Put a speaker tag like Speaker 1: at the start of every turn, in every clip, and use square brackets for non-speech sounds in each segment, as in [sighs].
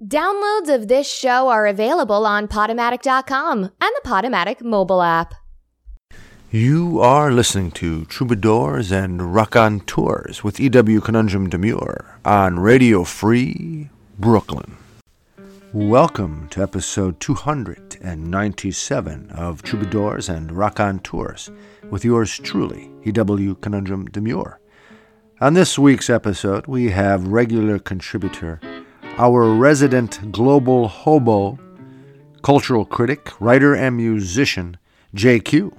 Speaker 1: Downloads of this show are available on Podomatic.com and the Podomatic mobile app.
Speaker 2: You are listening to Troubadours and Raconteurs with E.W. Conundrum Demure on Radio Free Brooklyn. Welcome to episode 297 of Troubadours and Raconteurs with yours truly, E.W. Conundrum Demure. On this week's episode, we have regular contributor our resident global hobo, cultural critic, writer, and musician, JQ,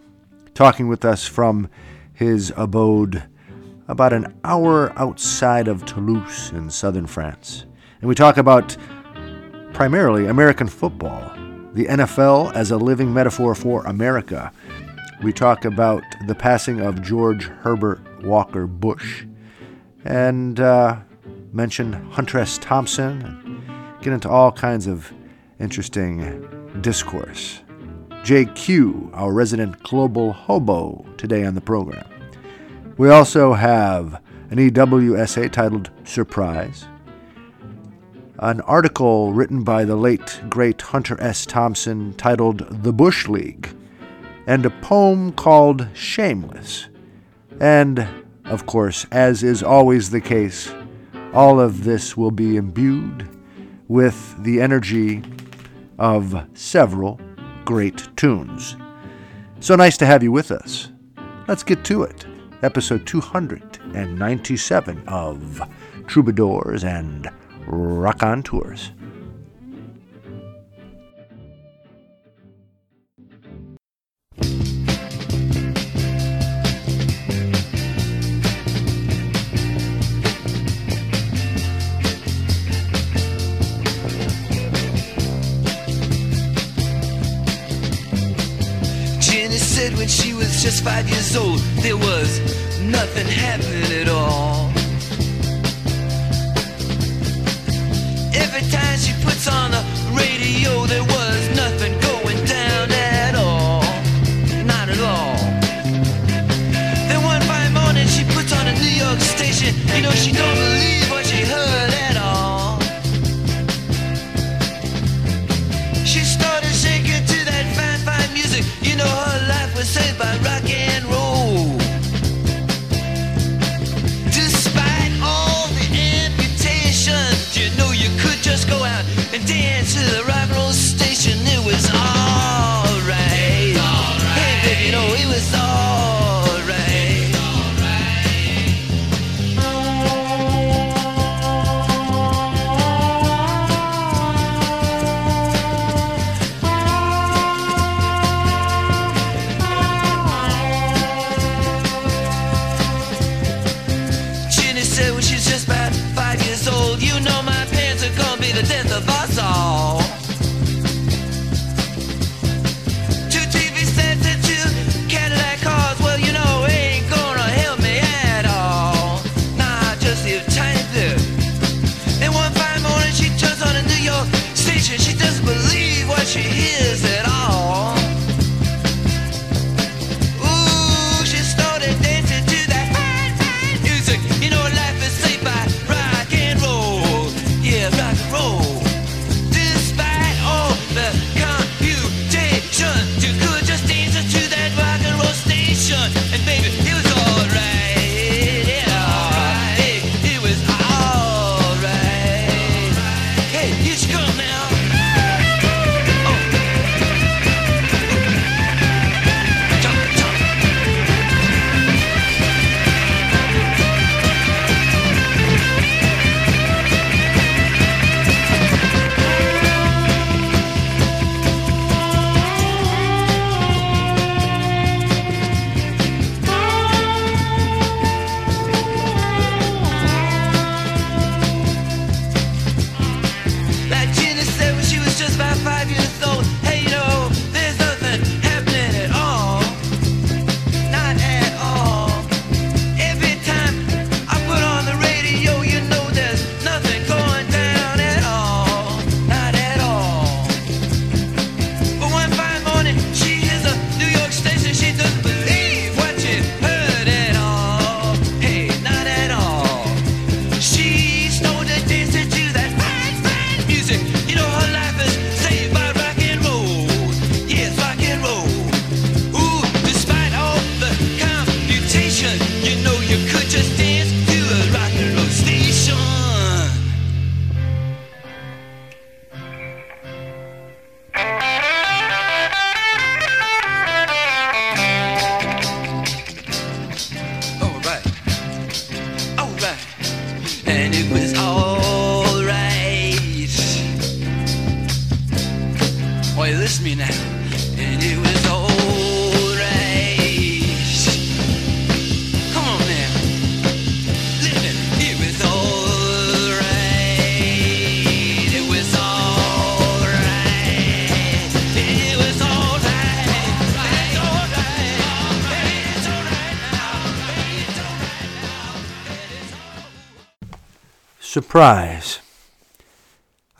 Speaker 2: talking with us from his abode about an hour outside of Toulouse in southern France. And we talk about primarily American football, the NFL as a living metaphor for America. We talk about the passing of George Herbert Walker Bush. And uh, mention Hunter S. Thompson, and get into all kinds of interesting discourse. JQ, our resident global hobo, today on the program. We also have an EW essay titled Surprise, an article written by the late great Hunter S. Thompson titled The Bush League, and a poem called Shameless. And, of course, as is always the case, all of this will be imbued with the energy of several great tunes. So nice to have you with us. Let's get to it. Episode 297 of Troubadours and Raconteurs.
Speaker 3: Jenny when she was just five years old, there was nothing happening at all. Every time she puts on the radio, there was nothing going down at all. Not at all. Then one fine morning, she puts on a New York station. You know, she don't believe you listen me now. And it was alright. Come on now. Listen, it was alright. It was alright. It was alright. It's alright. It's alright now. It's alright now.
Speaker 2: Surprise.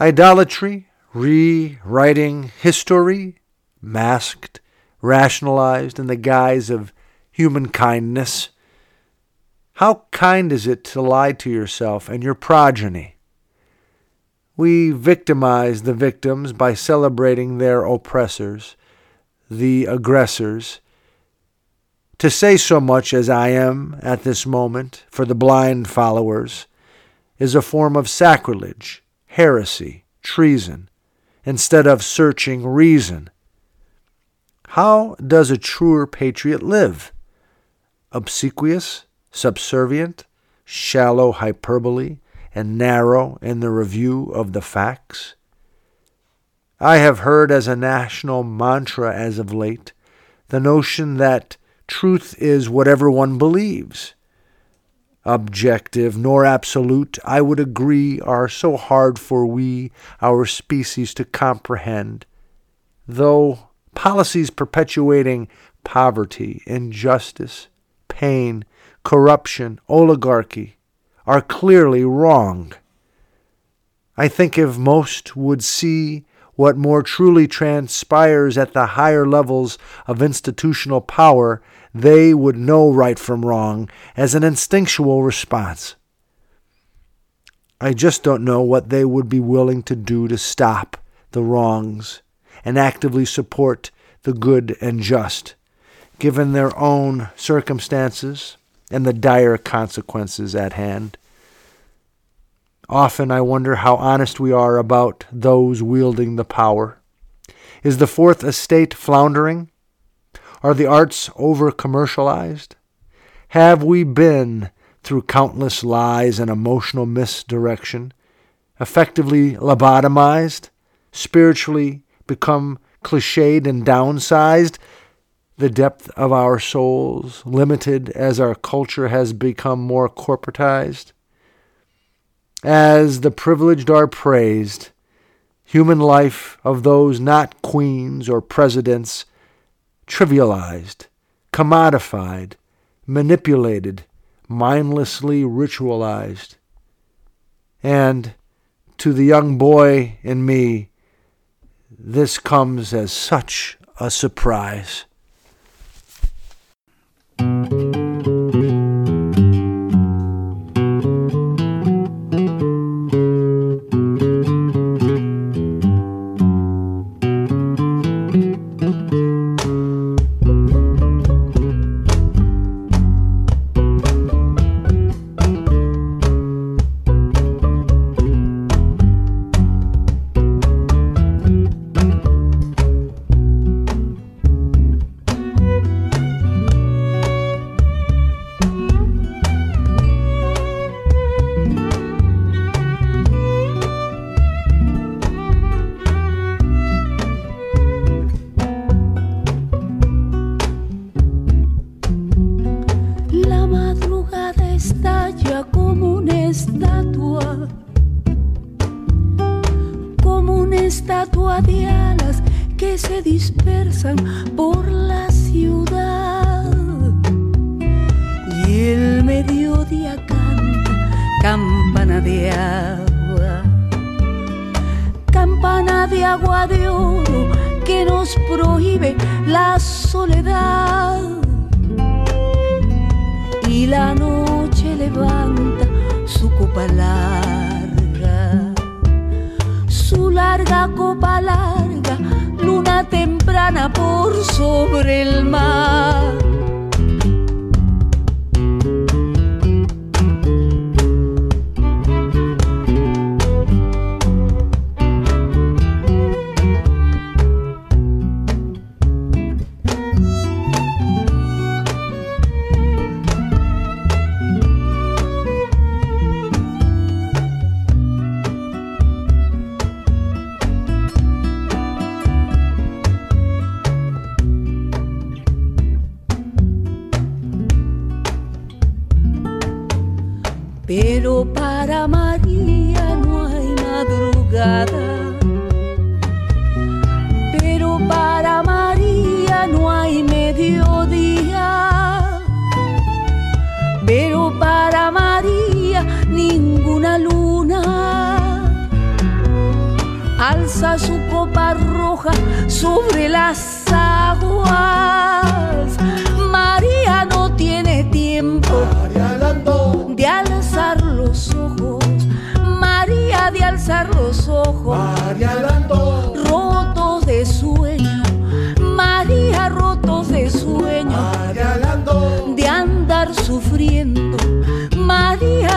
Speaker 2: Idolatry, rewriting history, masked, rationalized in the guise of human kindness. How kind is it to lie to yourself and your progeny? We victimize the victims by celebrating their oppressors, the aggressors. To say so much as I am at this moment for the blind followers is a form of sacrilege, heresy, treason, instead of searching reason. How does a truer patriot live? Obsequious, subservient, shallow hyperbole, and narrow in the review of the facts? I have heard as a national mantra as of late the notion that truth is whatever one believes objective nor absolute, I would agree, are so hard for we, our species, to comprehend, though policies perpetuating poverty, injustice, pain, corruption, oligarchy are clearly wrong. I think if most would see what more truly transpires at the higher levels of institutional power, they would know right from wrong as an instinctual response. I just don't know what they would be willing to do to stop the wrongs and actively support the good and just, given their own circumstances and the dire consequences at hand. Often I wonder how honest we are about those wielding the power. Is the Fourth Estate floundering? Are the arts over commercialized? Have we been, through countless lies and emotional misdirection, effectively lobotomized, spiritually become cliched and downsized, the depth of our souls limited as our culture has become more corporatized? As the privileged are praised, human life of those not queens or presidents trivialized, commodified, manipulated, mindlessly ritualized. And to the young boy in me, this comes as such a surprise.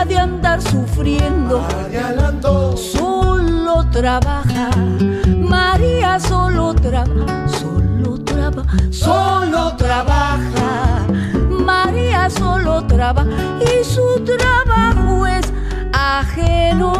Speaker 4: De
Speaker 5: andar sufriendo. Solo trabaja. María solo trabaja. Solo trabaja. Solo trabaja. María solo trabaja y su trabajo es ajeno.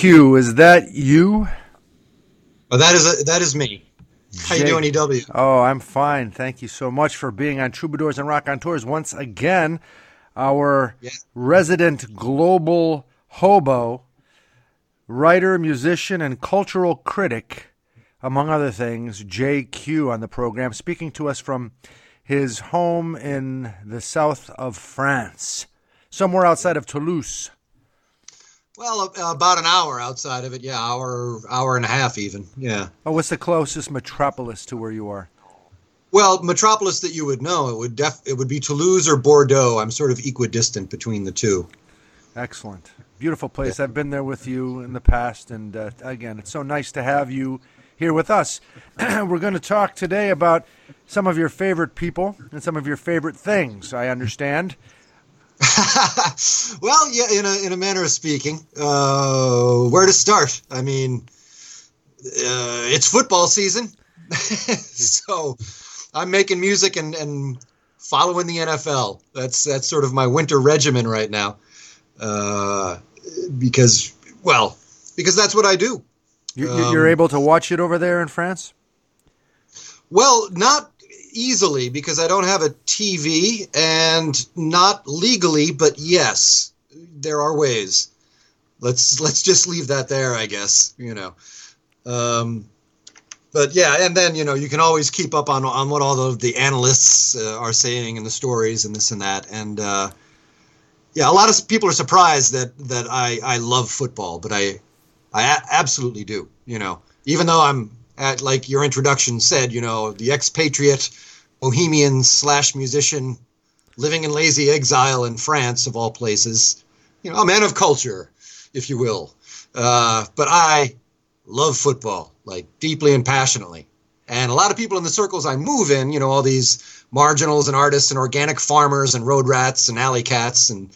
Speaker 2: JQ, is that you?
Speaker 6: Oh, that is that is me. How you doing, EW?
Speaker 2: Oh, I'm fine. Thank you so much for being on Troubadours and Raconteurs once again. Our
Speaker 6: Yeah.
Speaker 2: resident global hobo, writer, musician, and cultural critic, among other things, JQ on the program, speaking to us from his home in the south of France, somewhere outside of Toulouse.
Speaker 6: Well, uh, about an hour outside of it. Yeah, hour hour and a half even. Yeah.
Speaker 2: Oh, what's the closest metropolis to where you are?
Speaker 6: Well, metropolis that you would know it would def it would be Toulouse or Bordeaux. I'm sort of equidistant between the two.
Speaker 2: Excellent. Beautiful place. I've been there with you in the past. And uh, again, it's so nice to have you here with us. [clears throat] We're going to talk today about some of your favorite people and some of your favorite things, I understand. [laughs]
Speaker 6: well, yeah, in a in a manner of speaking, uh, where to start? I mean, uh, it's football season, [laughs] so I'm making music and and following the NFL. That's that's sort of my winter regimen right now, uh, because well, because that's what I do.
Speaker 2: You, you- you're
Speaker 6: Um,
Speaker 2: able to watch it over there in France?
Speaker 6: Well, not easily because I don't have a TV and not legally, but yes, there are ways. Let's [laughs] let's just leave that there, I guess, you know. Um, but yeah, and then you know you can always keep up on on what all of the analysts uh, are saying and the stories and this and that, and uh, yeah, a lot of people are surprised that that I I love football, but I I a- absolutely do. You know, even though I'm at like your introduction said, you know, the expatriate, bohemian slash musician, living in lazy exile in France of all places. You know, a man of culture, if you will. Uh, but I love football, like deeply and passionately. And a lot of people in the circles I move in, you know, all these marginals and artists and organic farmers and road rats and alley cats and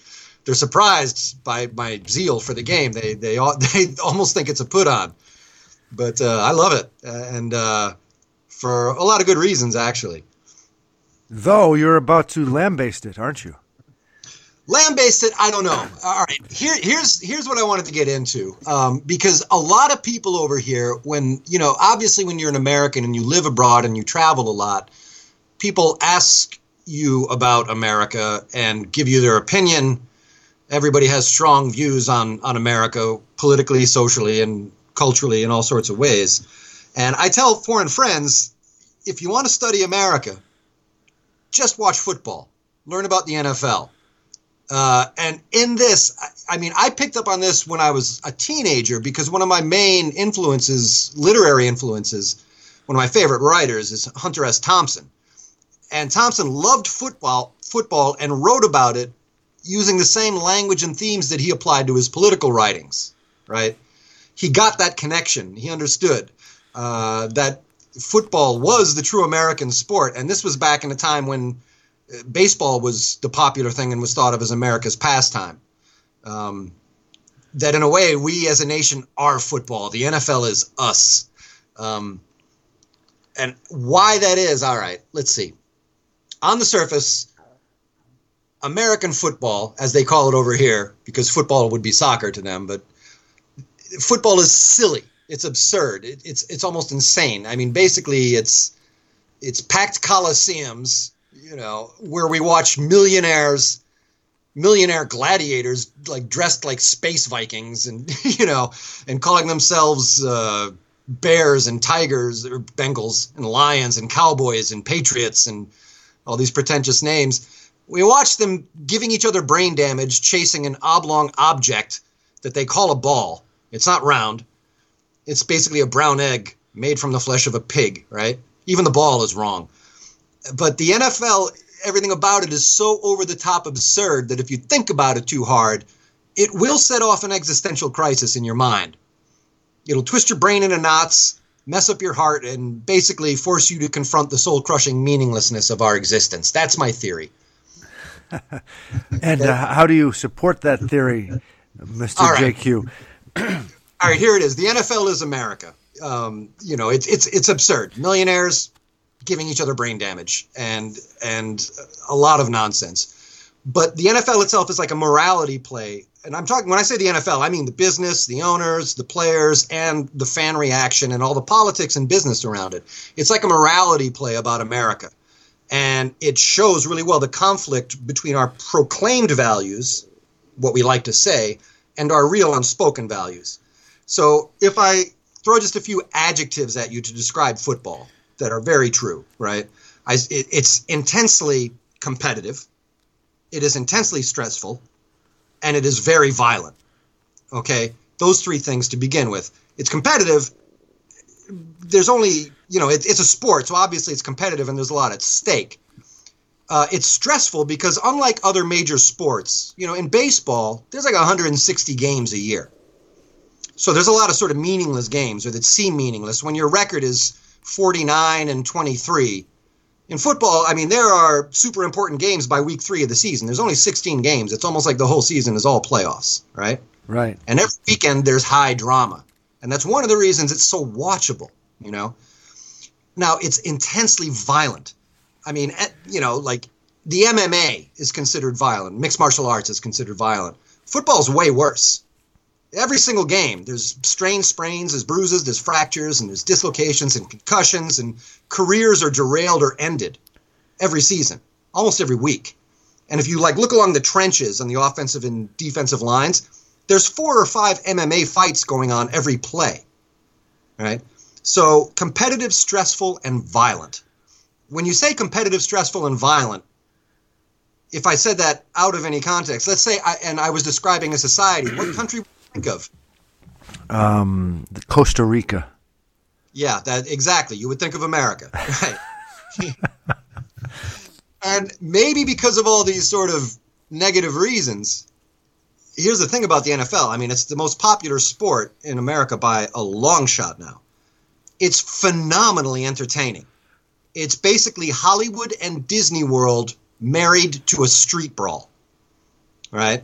Speaker 6: they're surprised by my zeal for the game. They they [laughs] they almost think it's a put on, but uh, I love it, and uh, for a lot of good reasons actually.
Speaker 2: Though you're about to lambaste it, aren't you?
Speaker 6: Land-based it, I don't know. All right, here here's here's what I wanted to get into um, because a lot of people over here, when you know, obviously when you're an American and you live abroad and you travel a lot, people ask you about America and give you their opinion. Everybody has strong views on on America politically, socially, and culturally in all sorts of ways. And I tell foreign friends, if you want to study America, just watch football, learn about the NFL. Uh, and in this, I, I mean, I picked up on this when I was a teenager because one of my main influences, literary influences, one of my favorite writers is Hunter S. Thompson. And Thompson loved football, football and wrote about it using the same language and themes that he applied to his political writings, right? He got that connection. He understood uh, that football was the true American sport. And this was back in a time when uh, baseball was the popular thing and was thought of as America's pastime. Um, that in a way, we as a nation are football. The NFL is us. Um, and why that is, all right, let's see. On the surface, American football, as they call it over here, because football would be soccer to them, but football is silly. It's absurd. It, it's it's almost insane. I mean, basically, it's it's packed coliseums, you know, where we watch millionaires, millionaire gladiators, like dressed like space Vikings, and [laughs] you know, and calling themselves uh, bears and tigers or Bengals and lions and cowboys and patriots and all these pretentious names. We watch them giving each other brain damage, chasing an oblong object that they call a ball. It's not round. It's basically a brown egg made from the flesh of a pig, right? Even the ball is wrong. But the NFL, everything about it is so over the top absurd that if you think about it too hard, it will set off an existential crisis in your mind. It'll twist your brain into knots, mess up your heart, and basically force you to confront the soul crushing meaninglessness of our existence. That's my theory. [laughs]
Speaker 2: And uh, how do you support that theory, Mr.
Speaker 6: Right.
Speaker 2: JQ? [clears throat]
Speaker 6: All right, here it is. The NFL is America. Um, you know, it's it's it's absurd. Millionaires giving each other brain damage and and a lot of nonsense. But the NFL itself is like a morality play. And I'm talking when I say the NFL, I mean the business, the owners, the players, and the fan reaction and all the politics and business around it. It's like a morality play about America. And it shows really well the conflict between our proclaimed values, what we like to say, and our real unspoken values. So if I throw just a few adjectives at you to describe football that are very true, right? I, it, it's intensely competitive, it is intensely stressful, and it is very violent. Okay, those three things to begin with. It's competitive. There's only, you know, it, it's a sport, so obviously it's competitive and there's a lot at stake. Uh, it's stressful because unlike other major sports, you know, in baseball, there's like 160 games a year. So there's a lot of sort of meaningless games or that seem meaningless when your record is 49 and 23. In football, I mean, there are super important games by week three of the season. There's only 16 games. It's almost like the whole season is all playoffs, right?
Speaker 2: Right.
Speaker 6: And every weekend there's high drama. And that's one of the reasons it's so watchable, you know? Now, it's intensely violent. I mean, eh, you know, like the MMA is considered violent, mixed martial arts is considered violent. Football's way worse. Every single game there's strains sprains there's bruises there's fractures and there's dislocations and concussions and careers are derailed or ended every season almost every week. And if you like look along the trenches on the offensive and defensive lines there's four or five mma fights going on every play right? So competitive stressful and violent when you say competitive stressful and violent if i said that out of any context let's say I, and i was describing a society what [clears throat] country would you think of
Speaker 2: Um, Costa Rica.
Speaker 6: Yeah, that exactly. You would think of America, [laughs] right? and maybe because of all these sort of negative reasons. Here's the thing about the NFL. I mean, it's the most popular sport in America by a long shot now. It's phenomenally entertaining. It's basically Hollywood and Disney World married to a street brawl. Right?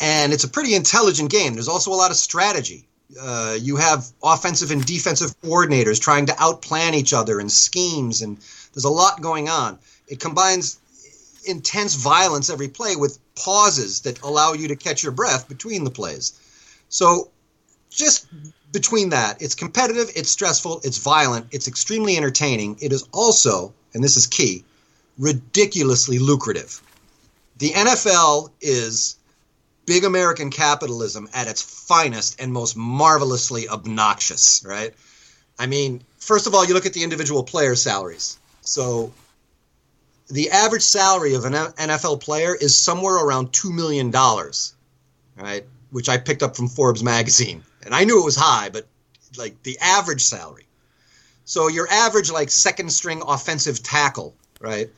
Speaker 6: And it's a pretty intelligent game. There's also a lot of strategy uh, you have offensive and defensive coordinators trying to outplan each other and schemes, and there's a lot going on. It combines intense violence every play with pauses that allow you to catch your breath between the plays. So, just between that, it's competitive, it's stressful, it's violent, it's extremely entertaining. It is also, and this is key, ridiculously lucrative. The NFL is big American capitalism at its finest and most marvelously obnoxious, right? I mean, first of all, you look at the individual player salaries. So the average salary of an NFL player is somewhere around $2 million, right? Which I picked up from Forbes magazine. And I knew it was high, but like the average salary. So your average like second string offensive tackle, right,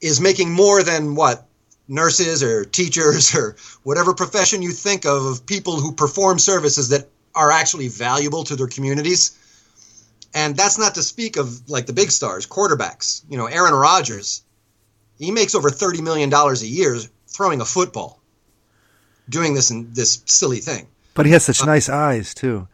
Speaker 6: is making more than what nurses or teachers or whatever profession you think of of people who perform services that are actually valuable to their communities. And that's not to speak of like the big stars, quarterbacks. You know, Aaron Rodgers, he makes over thirty million dollars a year throwing a football, doing this and this silly thing.
Speaker 2: But he has such nice eyes too.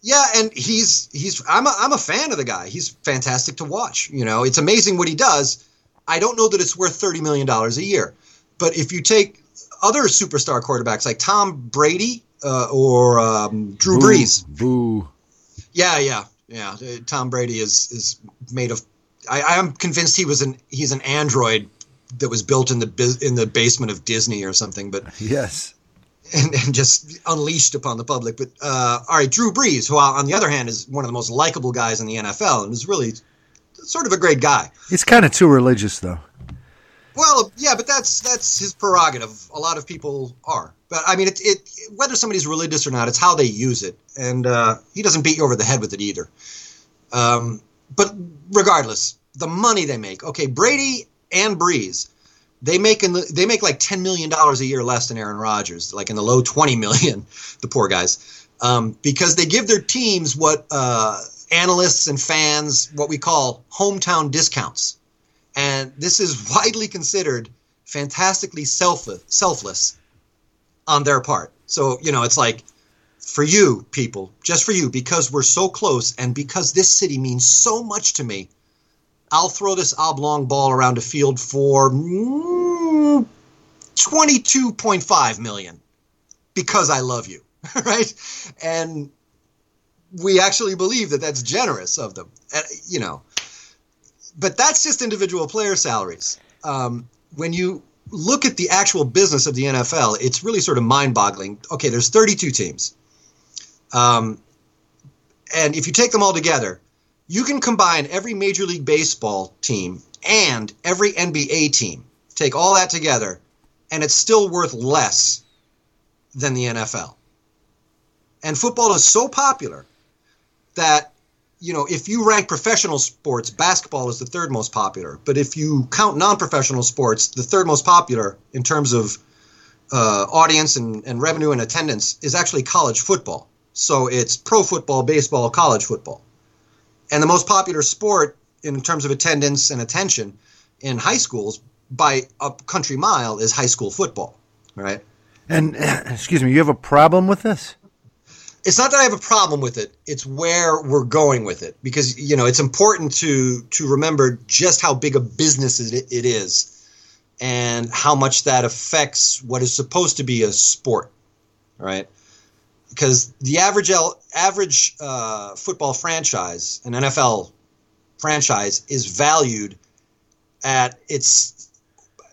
Speaker 6: Yeah, and he's he's I'm a, I'm a fan of the guy. He's fantastic to watch. You know, it's amazing what he does. I don't know that it's worth thirty million dollars a year, but if you take other superstar quarterbacks like Tom Brady uh, or um, Drew
Speaker 2: Boo,
Speaker 6: Brees,
Speaker 2: Boo.
Speaker 6: yeah, yeah, yeah. Uh, Tom Brady is is made of. I, I am convinced he was an he's an android that was built in the in the basement of Disney or something. But [laughs]
Speaker 2: Yes.
Speaker 6: And, and just unleashed upon the public. But uh, all right, Drew Brees, who on the other hand is one of the most likable guys in the NFL and is really sort of a great guy.
Speaker 2: He's kind of too religious though.
Speaker 6: Well, yeah, but that's that's his prerogative. A lot of people are, but I mean, it, it whether somebody's religious or not, it's how they use it, and uh, he doesn't beat you over the head with it either. Um, but regardless, the money they make. Okay, Brady and Brees, they make in the they make like ten million dollars a year less than Aaron Rodgers, like in the low twenty million. [laughs] The poor guys, um, because they give their teams what uh, analysts and fans what we call hometown discounts and this is widely considered fantastically selfless, selfless on their part. So you know, it's like for you people, just for you, because we're so close, and because this city means so much to me. I'll throw this oblong ball around a field for mm, 22.5 million because I love you, [laughs] right? And we actually believe that that's generous of them. Uh, you know, but that's just individual player salaries. Um, when you look at the actual business of the NFL, it's really sort of mind-boggling. Okay, there's 32 teams, um, and if you take them all together, you can combine every Major League Baseball team and every NBA team. Take all that together, and it's still worth less than the NFL. And football is so popular that you know, if you rank professional sports, basketball is the third most popular. But if you count non-professional sports, the third most popular in terms of uh, audience and, and revenue and attendance is actually college football. So it's pro football, baseball, college football. And the most popular sport in terms of attendance and attention in high schools by a country mile is high school football, right?
Speaker 2: And [clears throat] excuse me, you have a problem with this?
Speaker 6: it's not that I have a problem with it. It's where we're going with it because you know it's important to to remember just how big a business it, it is, and how much that affects what is supposed to be a sport, right? Because the average L, average uh, football franchise, an NFL franchise, is valued at it's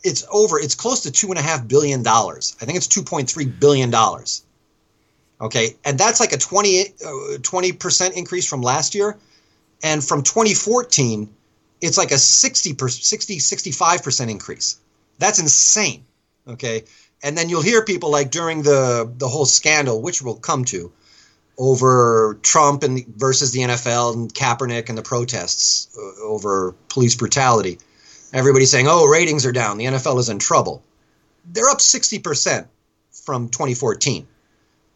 Speaker 6: it's over it's close to two and a half billion dollars. I think it's two point three billion dollars. Okay, and that's like a 20 percent increase from last year, and from 2014, it's like a 60 60 65 percent increase. That's insane. Okay, and then you'll hear people like during the the whole scandal, which we'll come to, over Trump and versus the NFL and Kaepernick and the protests uh, over police brutality. Everybody saying, "Oh, ratings are down. The NFL is in trouble." They're up 60 percent from 2014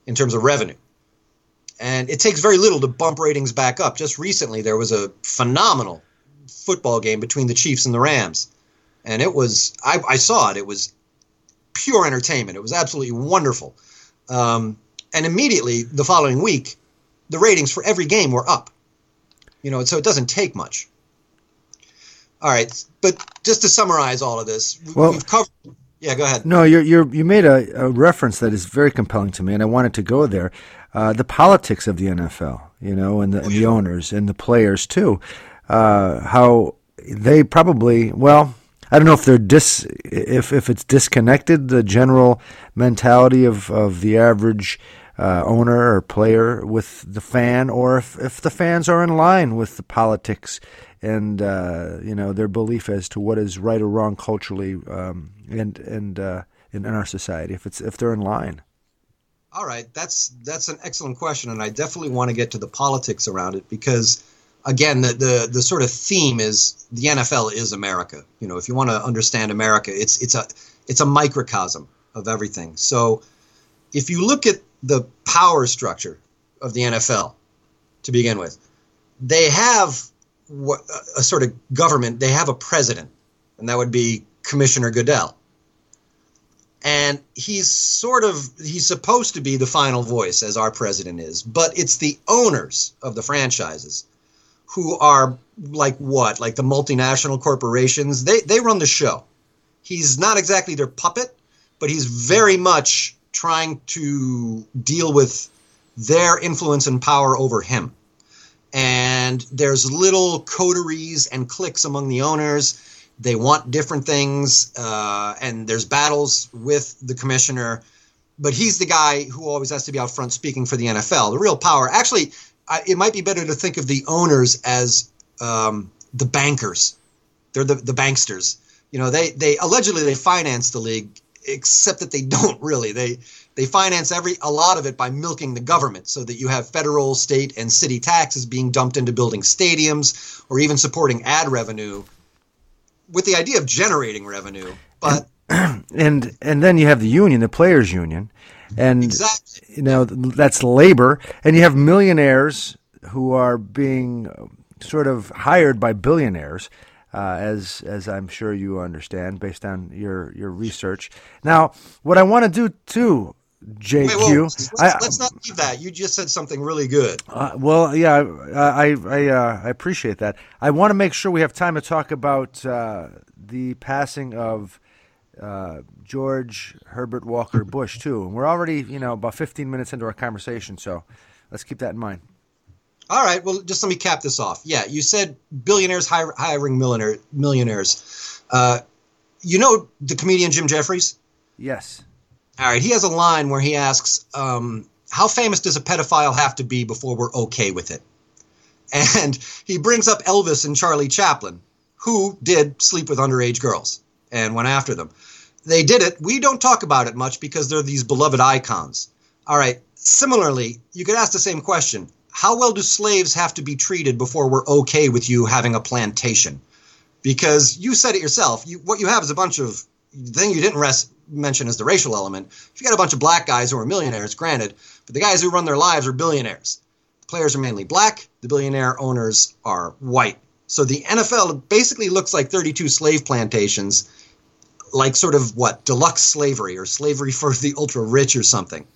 Speaker 6: in terms of revenue. And it takes very little to bump ratings back up. Just recently, there was a phenomenal football game between the Chiefs and the Rams. And it was, I, I saw it, it was pure entertainment. It was absolutely wonderful. Um, and immediately the following week, the ratings for every game were up. You know, so it doesn't take much. All right, but just to summarize all of this,
Speaker 2: Well-
Speaker 6: we've covered. Yeah, go ahead.
Speaker 2: No, you're, you're, you made a, a reference that is very compelling to me, and I wanted to go there. Uh, the politics of the NFL, you know, and the, and the owners and the players too. Uh, how they probably, well, I don't know if they're dis, if if it's disconnected the general mentality of of the average uh, owner or player with the fan, or if if the fans are in line with the politics and uh, you know their belief as to what is right or wrong culturally um, and and uh, in, in our society. If it's if they're in line.
Speaker 6: All right, that's that's an excellent question, and I definitely want to get to the politics around it because again, the, the the sort of theme is the NFL is America. You know, if you want to understand America, it's it's a it's a microcosm of everything. So, if you look at the power structure of the NFL to begin with, they have a sort of government. They have a president, and that would be Commissioner Goodell. And he's sort of he's supposed to be the final voice as our president is, but it's the owners of the franchises who are like what? Like the multinational corporations. They they run the show. He's not exactly their puppet, but he's very much trying to deal with their influence and power over him. And there's little coteries and cliques among the owners. They want different things, uh, and there's battles with the commissioner. But he's the guy who always has to be out front speaking for the NFL. The real power, actually, I, it might be better to think of the owners as um, the bankers. They're the, the banksters. You know, they they allegedly they finance the league, except that they don't really. They they finance every a lot of it by milking the government, so that you have federal, state, and city taxes being dumped into building stadiums or even supporting ad revenue, with the idea of generating revenue. But
Speaker 2: and [clears throat] and then you have the union, the players' union, and
Speaker 6: Exactly.
Speaker 2: you know that's labor, and you have millionaires who are being uh, sort of hired by billionaires, uh, as as I'm sure you understand based on your your research. Now, what I want to do too, JQ,
Speaker 6: wait, whoa, let's,
Speaker 2: I-
Speaker 6: let's not leave that. You just said something really good.
Speaker 2: uh, well, yeah, I I I, uh, I appreciate that. I want to make sure we have time to talk about uh, the passing of uh, George Herbert Walker Bush too. And we're already, you know, about 15 minutes into our conversation, so let's keep that in mind.
Speaker 6: All right. Well, just let me cap this off. Yeah, you said billionaires hire, hiring millionaire, millionaires. Uh, you know the comedian Jim Jeffries?
Speaker 2: Yes.
Speaker 6: All right. He has a line where he asks, um, "How famous does a pedophile have to be before we're okay with it?" And he brings up Elvis and Charlie Chaplin, who did sleep with underage girls and went after them. They did it. We don't talk about it much because they're these beloved icons. All right. Similarly, you could ask the same question How well do slaves have to be treated before we're okay with you having a plantation? Because you said it yourself. You, what you have is a bunch of the thing you didn't rest, mention is the racial element. If you got a bunch of black guys who are millionaires, granted, but the guys who run their lives are billionaires. The players are mainly black. The billionaire owners are white. So the NFL basically looks like 32 slave plantations, like sort of what deluxe slavery or slavery for the ultra rich or something.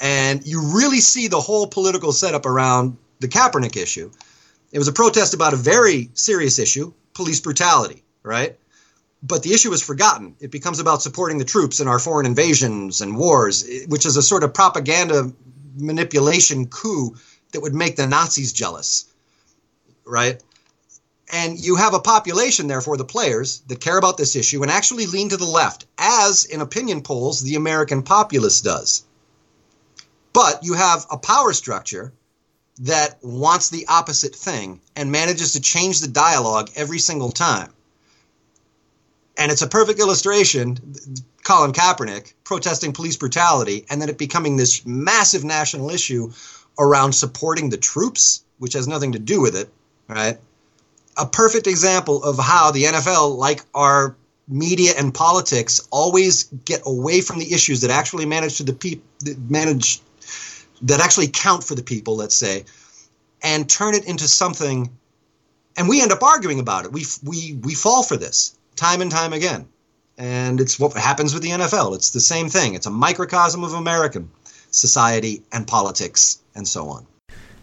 Speaker 6: And you really see the whole political setup around the Kaepernick issue. It was a protest about a very serious issue, police brutality, right? But the issue is forgotten. It becomes about supporting the troops in our foreign invasions and wars, which is a sort of propaganda manipulation coup that would make the Nazis jealous, right? And you have a population, therefore, the players that care about this issue and actually lean to the left, as in opinion polls the American populace does. But you have a power structure that wants the opposite thing and manages to change the dialogue every single time. And it's a perfect illustration Colin Kaepernick protesting police brutality and then it becoming this massive national issue around supporting the troops, which has nothing to do with it, right? A perfect example of how the NFL, like our media and politics, always get away from the issues that actually manage to the people manage that actually count for the people, let's say, and turn it into something. And we end up arguing about it. We we we fall for this time and time again, and it's what happens with the NFL. It's the same thing. It's a microcosm of American society and politics and so on.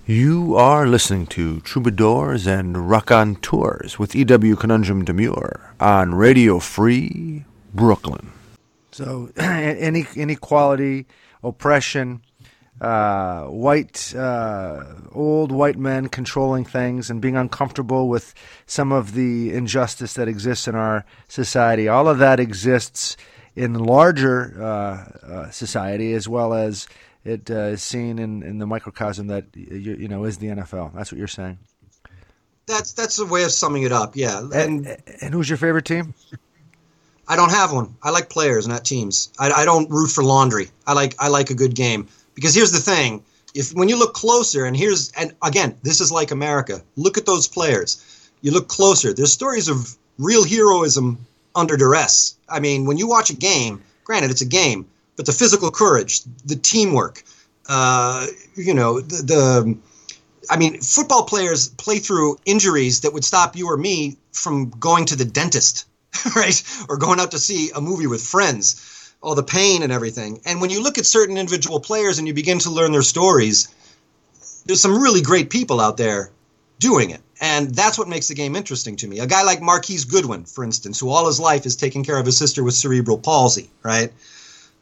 Speaker 2: You are listening to Troubadours and Raconteurs with E.W. Conundrum Demure on Radio Free Brooklyn. So, [clears throat] any inequality, oppression, uh, white, uh, old white men controlling things and being uncomfortable with some of the injustice that exists in our society, all of that exists in larger uh, uh, society as well as it uh, is seen in, in the microcosm that you, you know is the NFL. That's what you're saying.
Speaker 6: That's that's a way of summing it up. Yeah, and
Speaker 2: And, and who's your favorite team?
Speaker 6: I don't have one. I like players, not teams. I, I don't root for laundry. I like I like a good game because here's the thing: if when you look closer, and here's and again, this is like America. Look at those players. You look closer. There's stories of real heroism under duress. I mean, when you watch a game, granted it's a game, but the physical courage, the teamwork, uh, you know, the, the I mean, football players play through injuries that would stop you or me from going to the dentist, [laughs] right? Or going out to see a movie with friends, all the pain and everything. And when you look at certain individual players and you begin to learn their stories, there's some really great people out there doing it. And that's what makes the game interesting to me. A guy like Marquise Goodwin, for instance, who all his life is taking care of his sister with cerebral palsy, right?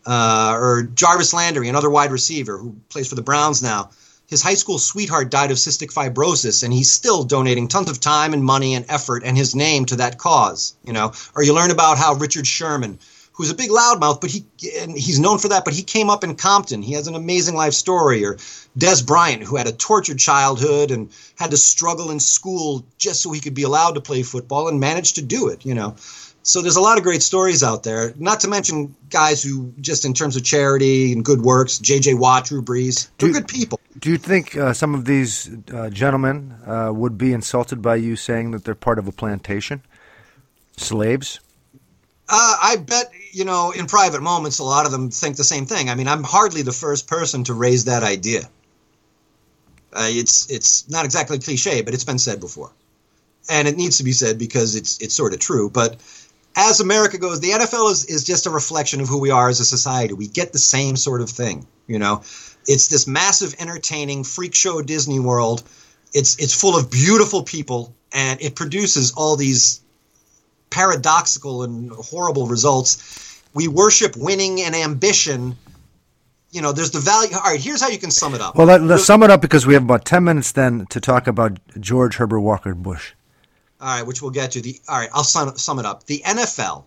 Speaker 6: Uh, or Jarvis Landry, another wide receiver who plays for the Browns now. His high school sweetheart died of cystic fibrosis and he's still donating tons of time and money and effort and his name to that cause you know. Or you learn about how richard sherman who's a big loudmouth but he and he's known for that but he came up in compton. He has an amazing life story. Or Dez Bryant who had a tortured childhood and had to struggle in school just so he could be allowed to play football and managed to do it you know so there's a lot of great stories out there. Not to mention guys who, just in terms of charity and good works, J.J. Watt, Drew Brees, they're
Speaker 2: Do-
Speaker 6: good people.
Speaker 2: Do you think uh, some of these uh, gentlemen uh, would be insulted by you saying that they're part of a plantation? Slaves?
Speaker 6: Uh, I bet you know, in private moments, a lot of them think the same thing. I mean, I'm hardly the first person to raise that idea. Uh, it's it's not exactly cliche, but it's been said before, and it needs to be said because it's it's sort of true. But as America goes, the NFL is, is just a reflection of who we are as a society. We get the same sort of thing, you know. It's this massive, entertaining freak show Disney World. It's it's full of beautiful people, and it produces all these paradoxical and horrible results. We worship winning and ambition. You know, there's the value. All right, here's how you can sum it up.
Speaker 2: Well, let, let's sum it up because we have about 10 minutes then to talk about George Herbert Walker Bush.
Speaker 6: All right, which we'll get to. The all right, I'll sum, sum it up. The NFL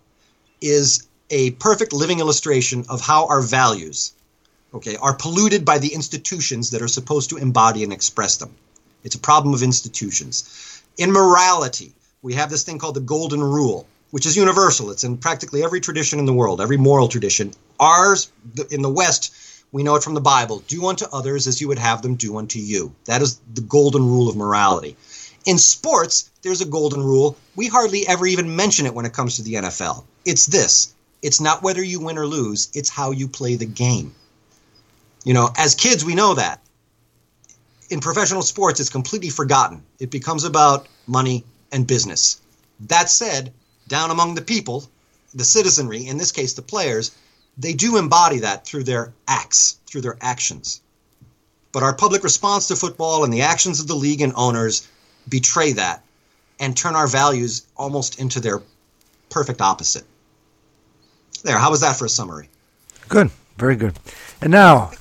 Speaker 6: is a perfect living illustration of how our values, okay, are polluted by the institutions that are supposed to embody and express them. It's a problem of institutions. In morality, we have this thing called the golden rule, which is universal. It's in practically every tradition in the world, every moral tradition. Ours in the West, we know it from the Bible. Do unto others as you would have them do unto you. That is the golden rule of morality. In sports, there's a golden rule. We hardly ever even mention it when it comes to the NFL. It's this it's not whether you win or lose, it's how you play the game. You know, as kids, we know that. In professional sports, it's completely forgotten. It becomes about money and business. That said, down among the people, the citizenry, in this case the players, they do embody that through their acts, through their actions. But our public response to football and the actions of the league and owners betray that and turn our values almost into their perfect opposite. There, how was that for a summary?
Speaker 2: Good, very good. And now,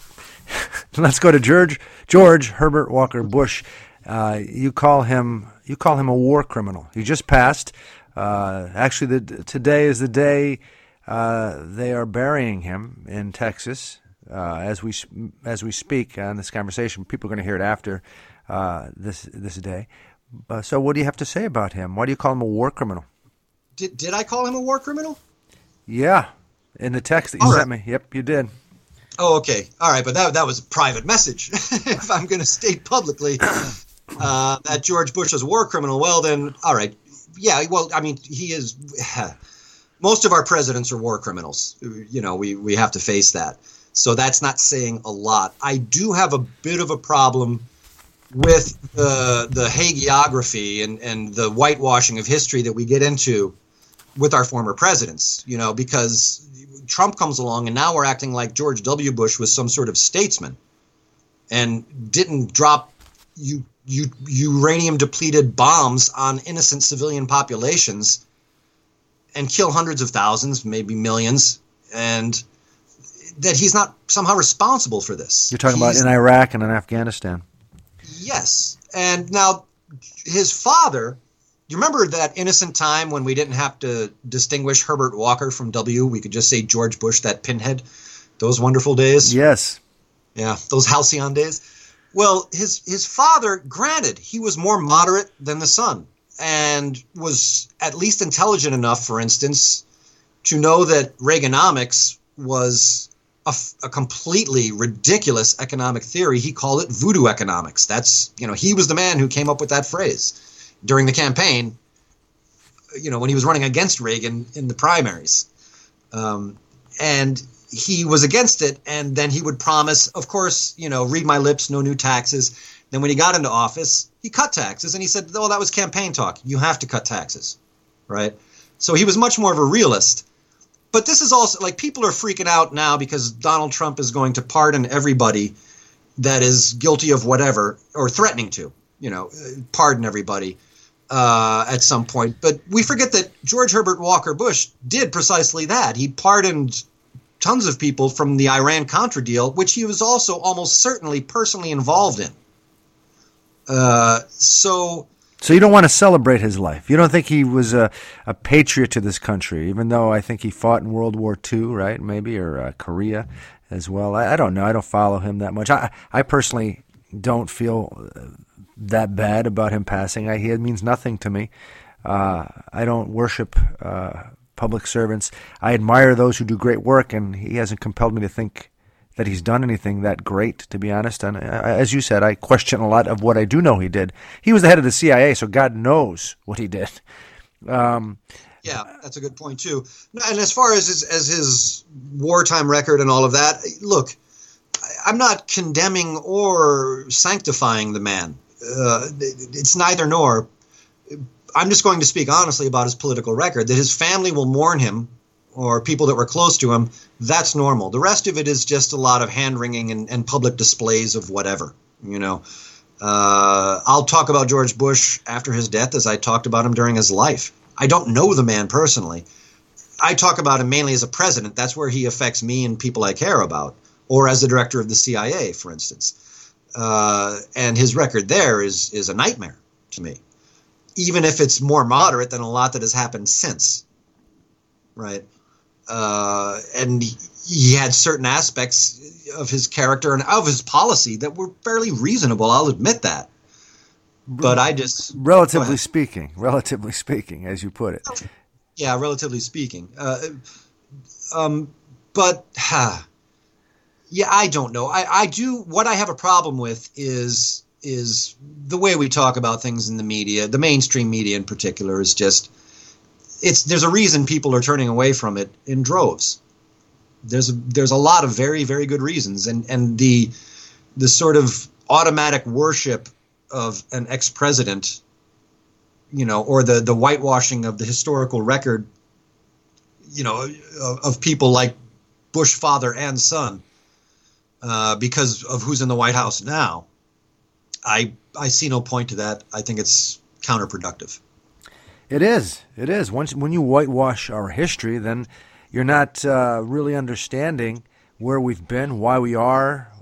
Speaker 2: [laughs] let's go to George George Herbert Walker Bush. Uh, you call him you call him a war criminal. He just passed. Uh, actually, the, today is the day uh, they are burying him in Texas. Uh, as we as we speak on this conversation, people are going to hear it after uh, this this day. Uh, so, what do you have to say about him? Why do you call him a war criminal?
Speaker 6: Did, did I call him a war criminal?
Speaker 2: Yeah, in the text that you
Speaker 6: All
Speaker 2: sent
Speaker 6: right.
Speaker 2: me. Yep, you did.
Speaker 6: Oh, okay. All right, but that, that was a private message. [laughs] if I'm going to state publicly [coughs] uh, that George Bush is a war criminal, well, then, all right. Yeah, well, I mean, he is. [sighs] Most of our presidents are war criminals. You know, we, we have to face that. So that's not saying a lot. I do have a bit of a problem with the, the hagiography and, and the whitewashing of history that we get into with our former presidents, you know, because Trump comes along and now we're acting like George W. Bush was some sort of statesman and didn't drop u- u- uranium depleted bombs on innocent civilian populations and kill hundreds of thousands, maybe millions, and that he's not somehow responsible for this.
Speaker 2: You're talking about in Iraq and in Afghanistan.
Speaker 6: Yes. And now his father, you remember that innocent time when we didn't have to distinguish Herbert Walker from W? We could just say George Bush, that pinhead. Those wonderful days.
Speaker 2: Yes.
Speaker 6: Yeah, those halcyon days. Well, his his father, granted, he was more moderate than the son and was at least intelligent enough, for instance, to know that Reaganomics was a, a completely ridiculous economic theory. He called it voodoo economics. That's you know he was the man who came up with that phrase during the campaign. You know when he was running against Reagan in the primaries, um, and he was against it. And then he would promise, of course, you know, read my lips, no new taxes. Then when he got into office, he cut taxes, and he said, "Oh, that was campaign talk. You have to cut taxes." right? So he was much more of a realist. But this is also like people are freaking out now because Donald Trump is going to pardon everybody that is guilty of whatever or threatening to, you know, pardon everybody uh, at some point. But we forget that George Herbert Walker Bush did precisely that. He pardoned tons of people from the Iran Contra deal, which he was also almost certainly personally involved in. Uh, so
Speaker 2: So you don't want to celebrate his life. You don't think he was a, a patriot to this country, even though I think he fought in World War II, right? Maybe or uh, Korea as well. I, I don't know. I don't follow him that much. I I personally don't feel uh, that bad about him passing. I, he means nothing to me. Uh, I don't worship uh, public servants. I admire those who do great work, and he hasn't compelled me to think that he's done anything that great, to be honest. And uh, as you said, I question a lot of what I do know he did. He was the head of the CIA, so God knows what he did. Um,
Speaker 6: Yeah, that's a good point too. And as far as his, as his wartime record and all of that, look, I'm not condemning or sanctifying the man. Uh, it's neither nor. I'm just going to speak honestly about his political record. That his family will mourn him, or people that were close to him. That's normal. The rest of it is just a lot of hand wringing and, and public displays of whatever. You know, uh, I'll talk about George Bush after his death as I talked about him during his life. I don't know the man personally. I talk about him mainly as a president. That's where he affects me and people I care about, or as the director of the CIA, for instance. Uh, and his record there is is a nightmare to me, even if it's more moderate than a lot that has happened since. Right, uh, and he, had certain aspects of his character and of his policy that were fairly reasonable. I'll admit that. But I just
Speaker 2: relatively speaking, relatively speaking, as you put it.
Speaker 6: yeah, relatively speaking. Uh, um, but ha, yeah, I don't know. I, I do. What I have a problem with is is the way we talk about things in the media. The mainstream media, in particular, is just it's. There's a reason people are turning away from it in droves. There's a, there's a lot of very very good reasons, and and the the sort of automatic worship of an ex president you know, or the the whitewashing of the historical record, you know, of, of people like Bush father and son, uh, because of who's in the White House now. I I see no point to that. I think it's counterproductive.
Speaker 2: It is. It is. Once when you whitewash our history, then you're not uh, really understanding where we've been, why we are,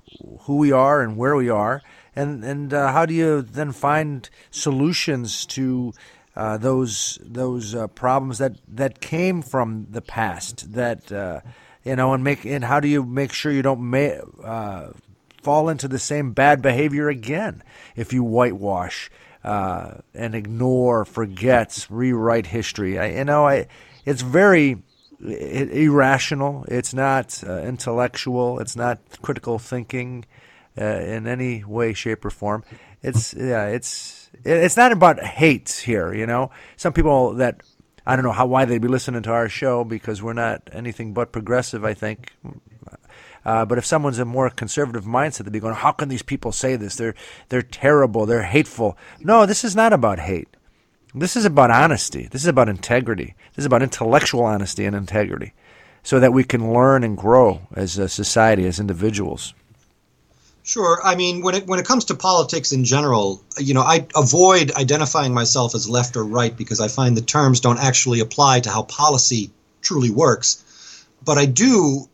Speaker 2: who we are, and where we are, and and uh, how do you then find solutions to uh, those those uh, problems that that came from the past that uh, you know, and make and how do you make sure you don't uh, fall into the same bad behavior again if you whitewash uh, and ignore, forgets, rewrite history. I, you know, I, it's very irrational. It's not uh, intellectual. It's not critical thinking uh, in any way, shape, or form. It's yeah, it's it's not about hate here. You know, some people that I don't know how why they'd be listening to our show because we're not anything but progressive. I think. Uh, but if someone's a more conservative mindset, they'd be going, "How can these people say this? They're they're terrible. They're hateful." No, this is not about hate. This is about honesty. This is about integrity. This is about intellectual honesty and integrity, so that we can learn and grow as a society, as individuals.
Speaker 6: Sure. I mean, when it when it comes to politics in general, you know, I avoid identifying myself as left or right because I find the terms don't actually apply to how policy truly works. But I do,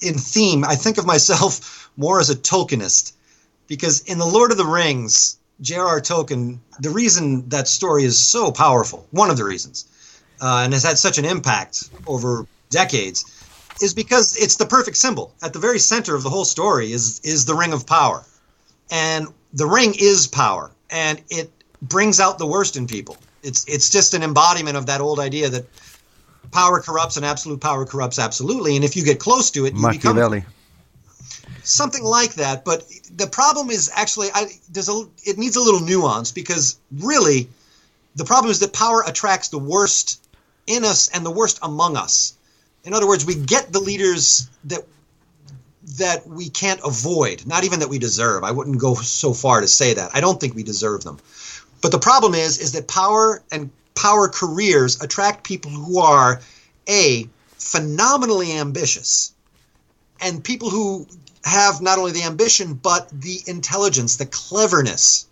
Speaker 6: in theme, I think of myself [laughs] more as a Tolkienist because in the Lord of the Rings, J.R.R. Tolkien, the reason that story is so powerful, one of the reasons, uh, and has had such an impact over decades, is because it's the perfect symbol. At the very center of the whole story is is the ring of power. And the ring is power and it brings out the worst in people. It's it's just an embodiment of that old idea that power corrupts and absolute power corrupts absolutely. And if you get close to it, you become something like that. But the problem is actually, I, there's a, it needs a little nuance because really, the problem is that power attracts the worst in us and the worst among us. In other words, we get the leaders that that we can't avoid, not even that we deserve. I wouldn't go so far to say that. I don't think we deserve them. But the problem is is that power and power careers attract people who are a phenomenally ambitious and people who have not only the ambition but the intelligence, the cleverness,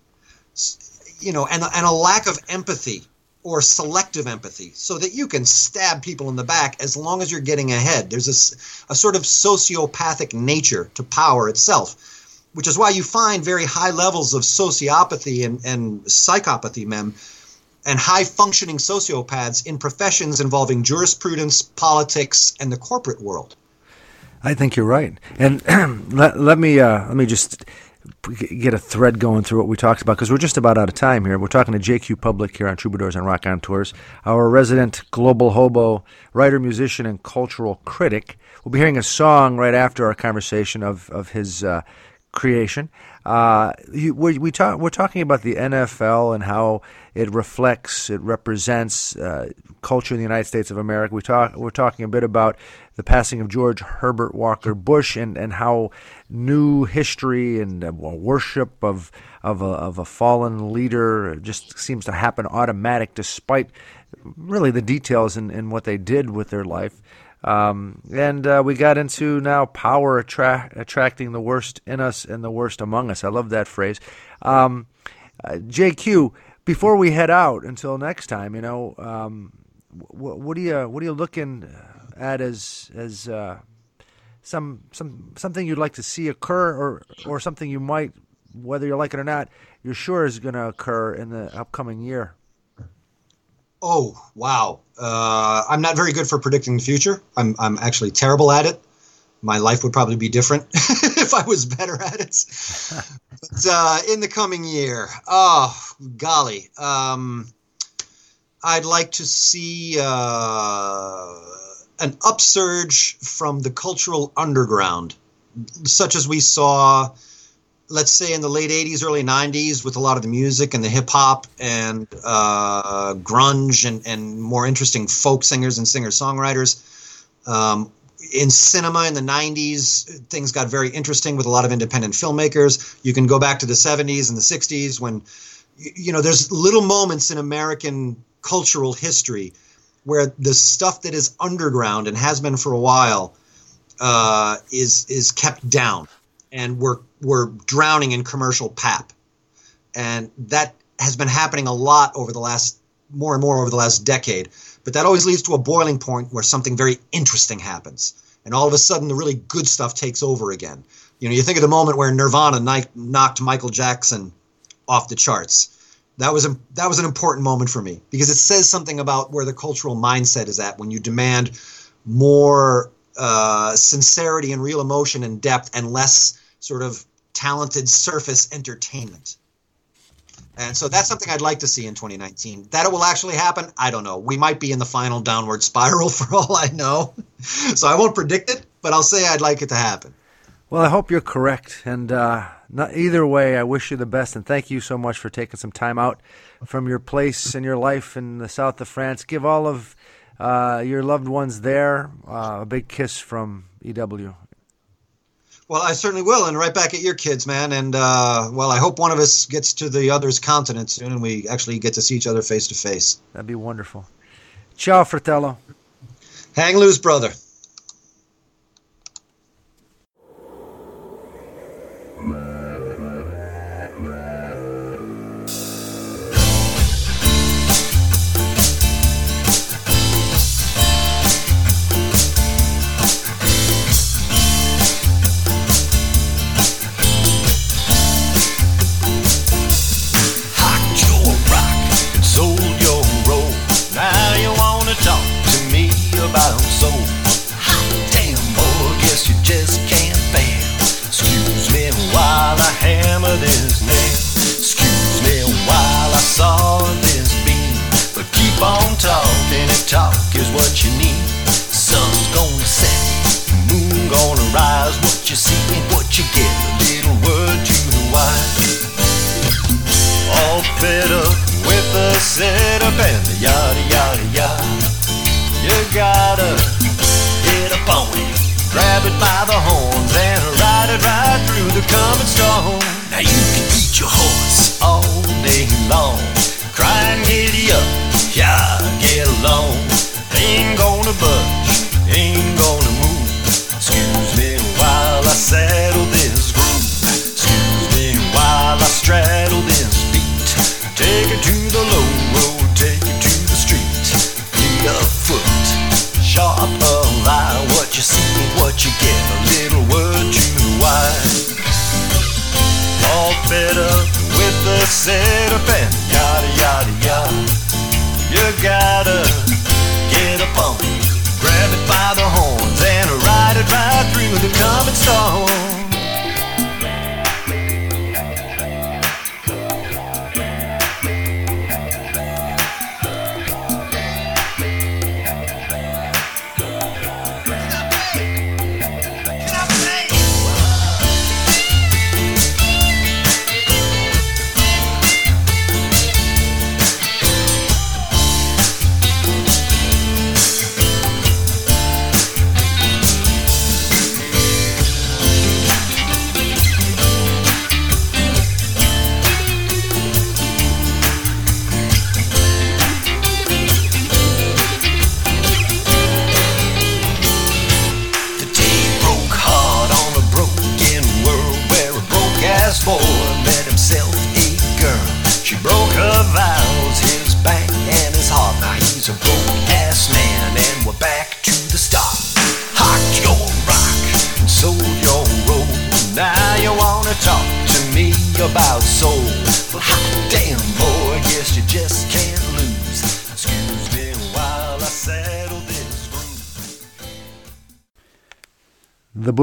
Speaker 6: you know, and and a lack of empathy or selective empathy, so that you can stab people in the back as long as you're getting ahead. There's a, a sort of sociopathic nature to power itself, which is why you find very high levels of sociopathy and, and psychopathy, mem, and high functioning sociopaths in professions involving jurisprudence, politics, and the corporate world.
Speaker 2: I think you're right. And [clears throat] let, let me uh, let me just get a thread going through what we talked about because we're just about out of time here. We're talking to JQ Public here on Troubadours and Raconteurs, our resident global hobo, writer, musician, and cultural critic. We'll be hearing a song right after our conversation of of his uh, creation. Uh, you, we, we talk, we're talking about the NFL and how it reflects, it represents uh, culture in the United States of America. We talk, we're talking a bit about the passing of George Herbert Walker Bush and, and how new history and uh, worship of of a, of a fallen leader just seems to happen automatic, despite really the details in, in what they did with their life. Um, and uh, we got into now power attra- attracting the worst in us and the worst among us. I love that phrase. Um, uh, JQ, before we head out until next time, you know, um, wh- what are you what are you looking at as as uh, some some something you'd like to see occur, or or something you might, whether you like it or not, you're sure is going to occur in the upcoming year?
Speaker 6: Oh wow! Uh, I'm not very good for predicting the future. I'm I'm actually terrible at it. My life would probably be different [laughs] if I was better at it. but uh, in the coming year, oh golly, um, I'd like to see uh, an upsurge from the cultural underground, such as we saw let's say in the late 80s early 90s with a lot of the music and the hip hop and uh, grunge and, and more interesting folk singers and singer songwriters um, in cinema in the 90s things got very interesting with a lot of independent filmmakers. You can go back to the 70s and the 60s when you know there's little moments in american cultural history where the stuff that is underground and has been for a while uh, is is kept down and we're we're drowning in commercial pap, and that has been happening a lot over the last more and more over the last decade. But that always leads to a boiling point where something very interesting happens, and all of a sudden the really good stuff takes over again. You know, you think of the moment where Nirvana ni- knocked Michael Jackson off the charts. That was a, that was an important moment for me because it says something about where the cultural mindset is at when you demand more uh, sincerity and real emotion and depth and less sort of talented surface entertainment. And so that's something I'd like to see in 2019. That it will actually happen, I don't know. We might be in the final downward spiral [laughs] for all I know. [laughs] So I won't predict it, but I'll say I'd like it to happen.
Speaker 2: Well, I hope you're correct. And uh, not, either way, I wish you the best. And thank you so much for taking some time out from your place and your life in the south of France. Give all of uh, your loved ones there uh, a big kiss from EW.
Speaker 6: Well, I certainly will, and right back at your kids, man. And uh, well, I hope one of us gets to the other's continent soon, and we actually get to see each other face to face.
Speaker 2: That'd be wonderful. Ciao, fratello.
Speaker 6: Hang loose, brother.
Speaker 3: talk is what you need. The sun's gonna set, the moon gonna rise. What you see and
Speaker 7: what you get, a little word to the wise. All fed up with the setup and the yada yada yada. You gotta get a pony, grab it by the horns, and ride it right through the coming storm. Now you can beat your horse all day long, crying giddy up yeah, get along. Ain't gonna budge, ain't gonna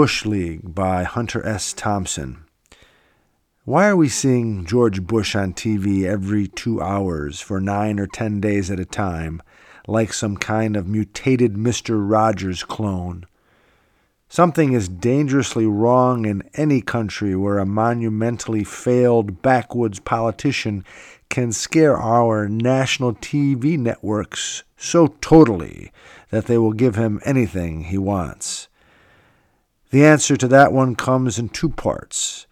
Speaker 2: Bush League by Hunter S. Thompson. Why are we seeing George Bush on TV every two hours for nine or ten days at a time, like some kind of mutated Mr. Rogers clone? Something is dangerously wrong in any country where a monumentally failed backwoods politician can scare our national TV networks so totally that they will give him anything he wants. The answer to that one comes in two parts.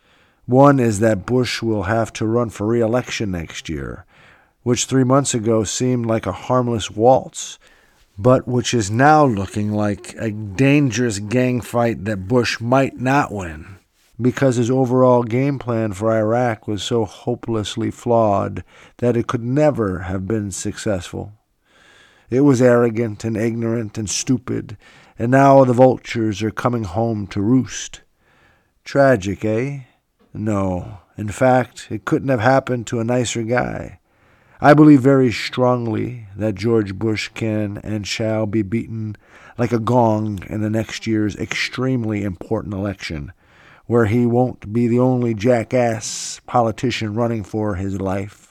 Speaker 2: One is that Bush will have to run for re election next year, which three months ago seemed like a harmless waltz, but which is now looking like a dangerous gang fight that Bush might not win because his overall game plan for Iraq was so hopelessly flawed that it could never have been successful. It was arrogant and ignorant and stupid, and now the vultures are coming home to roost. Tragic, eh? No. In fact, it couldn't have happened to a nicer guy. I believe very strongly that George Bush can and shall be beaten like a gong in the next year's extremely important election, where he won't be the only jackass politician running for his life.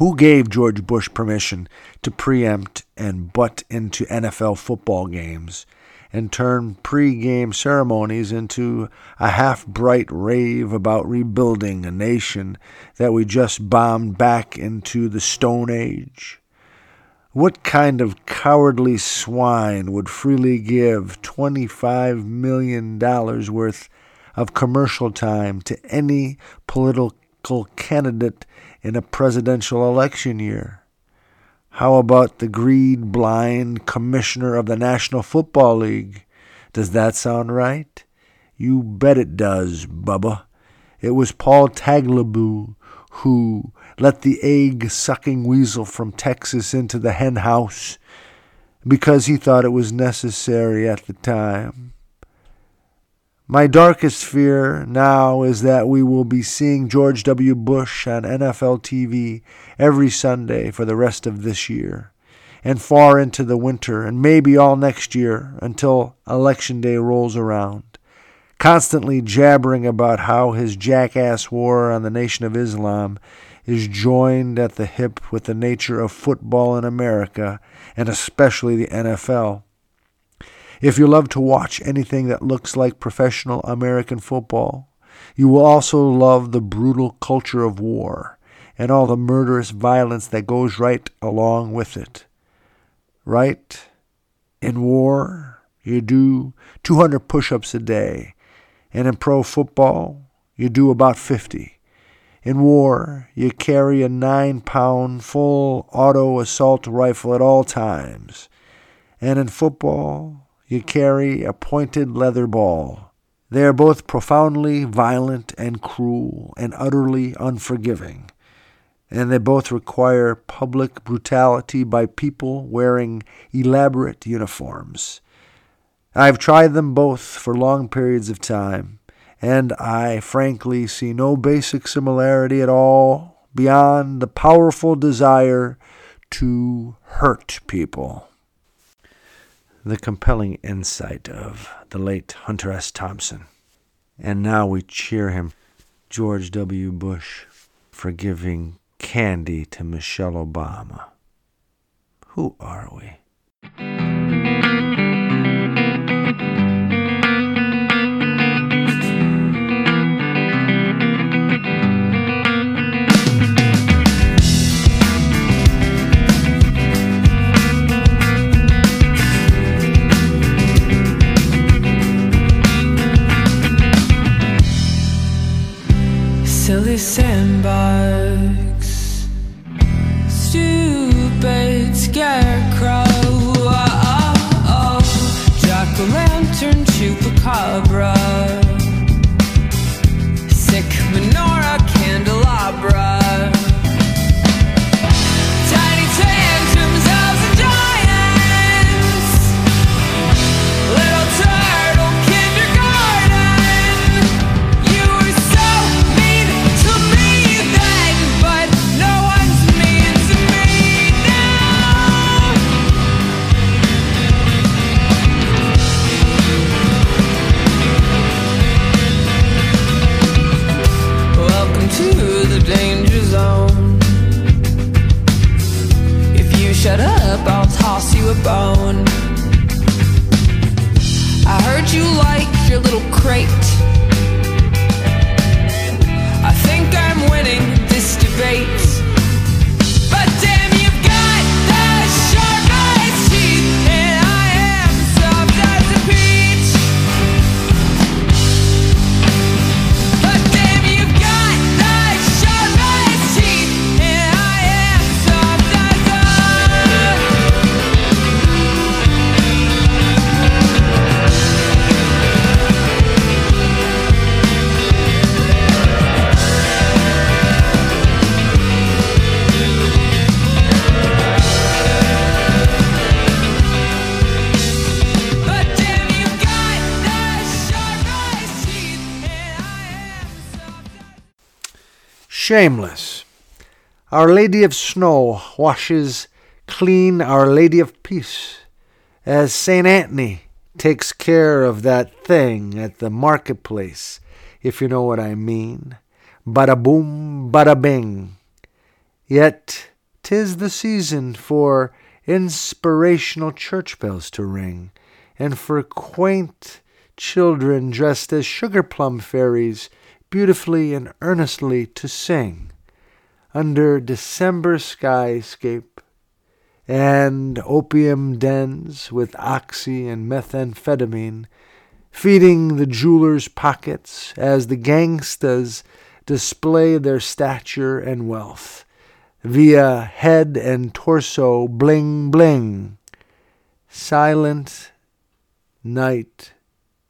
Speaker 2: Who gave George Bush permission to preempt and butt into NFL football games and turn pre-game ceremonies into a half-bright rave about rebuilding a nation that we just bombed back into the Stone Age? What kind of cowardly swine would freely give $25 million worth of commercial time to any political candidate in a presidential election year? How about the greed blind commissioner of the National Football League? Does that sound right? You bet it does, Bubba. It was Paul Tagliabue who let the egg sucking weasel from Texas into the hen house because he thought it was necessary at the time. My darkest fear now is that we will be seeing George W. Bush on NFL TV every Sunday for the rest of this year, and far into the winter, and maybe all next year until Election Day rolls around, constantly jabbering about how his jackass war on the Nation of Islam is joined at the hip with the nature of football in America, and especially the NFL. If you love to watch anything that looks like professional American football, you will also love the brutal culture of war and all the murderous violence that goes right along with it. Right? In war, you do 200 push ups a day, and in pro football, you do about 50. In war, you carry a nine pound full auto assault rifle at all times. And in football, you carry a pointed leather ball. They are both profoundly violent and cruel and utterly unforgiving. And they both require public brutality by people wearing elaborate uniforms. I've tried them both for long periods of time, and I frankly see no basic similarity at all beyond the powerful desire to hurt people. The compelling insight of the late Hunter S. Thompson. And now we cheer him, George W. Bush, for giving candy to Michelle Obama. Who are we?
Speaker 4: Silly you liked your little crate. I think I'm winning this debate.
Speaker 2: Shameless. Our Lady of Snow washes clean Our Lady of Peace, as St. Anthony takes care of that thing at the marketplace, if you know what I mean. Bada boom, bada bing. Yet 'tis the season for inspirational church bells to ring, and for quaint children dressed as sugar plum fairies beautifully and earnestly to sing under December skyscape and opium dens with oxy and methamphetamine feeding the jewelers' pockets as the gangstas display their stature and wealth via head and torso bling bling. Silent night,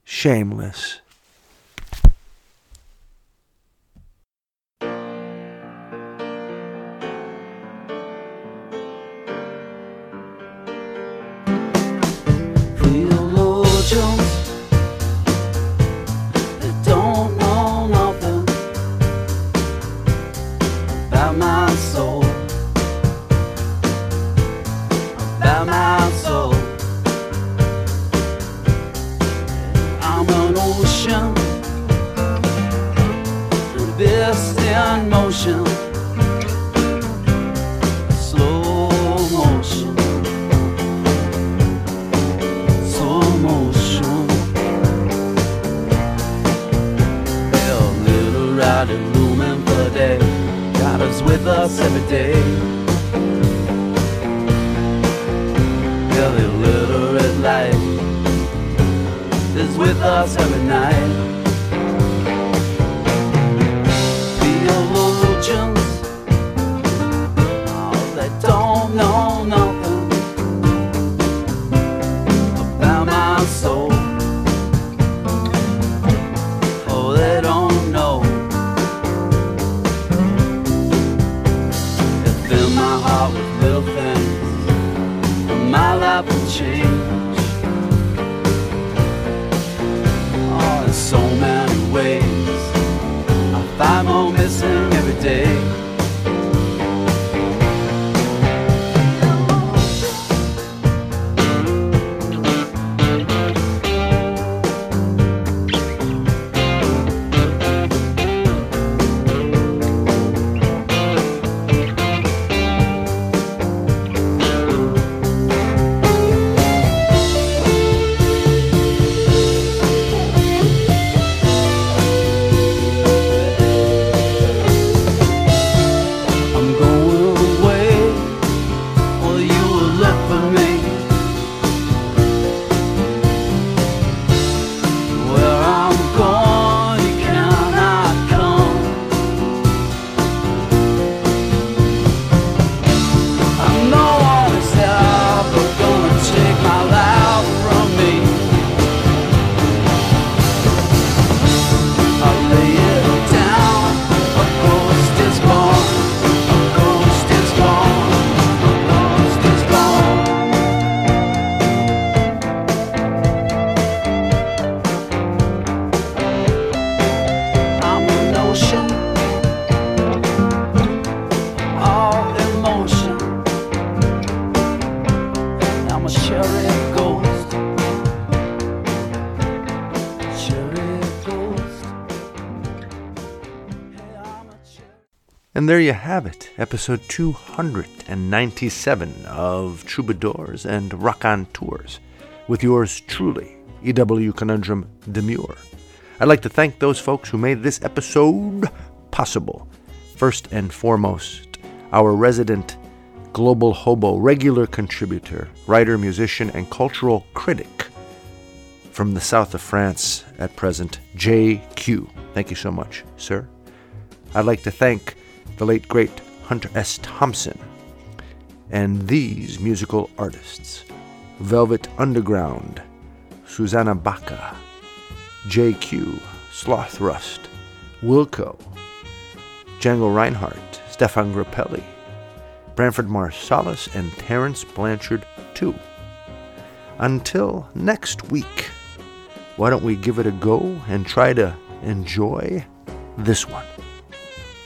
Speaker 2: shameless.
Speaker 8: motion. Slow motion. Slow motion. Little. Got us with us every day. Yeah, the little red light is with us every
Speaker 2: night. There you have it, episode 297 of Troubadours and Raconteurs, with yours truly, EW Conundrum Demure. I'd like to thank those folks who made this episode possible. First and foremost, our resident Global Hobo regular contributor, writer, musician, and cultural critic from the south of France at present, JQ. Thank you so much, sir. I'd like to thank the late great Hunter S. Thompson and these musical artists Velvet Underground, Susana Baca, JQ, Sloth Rust, Wilco, Django Reinhardt, Stéphane Grappelli, Branford Marsalis, and Terence Blanchard, too. Until next week, why don't we give it a go and try to enjoy this one?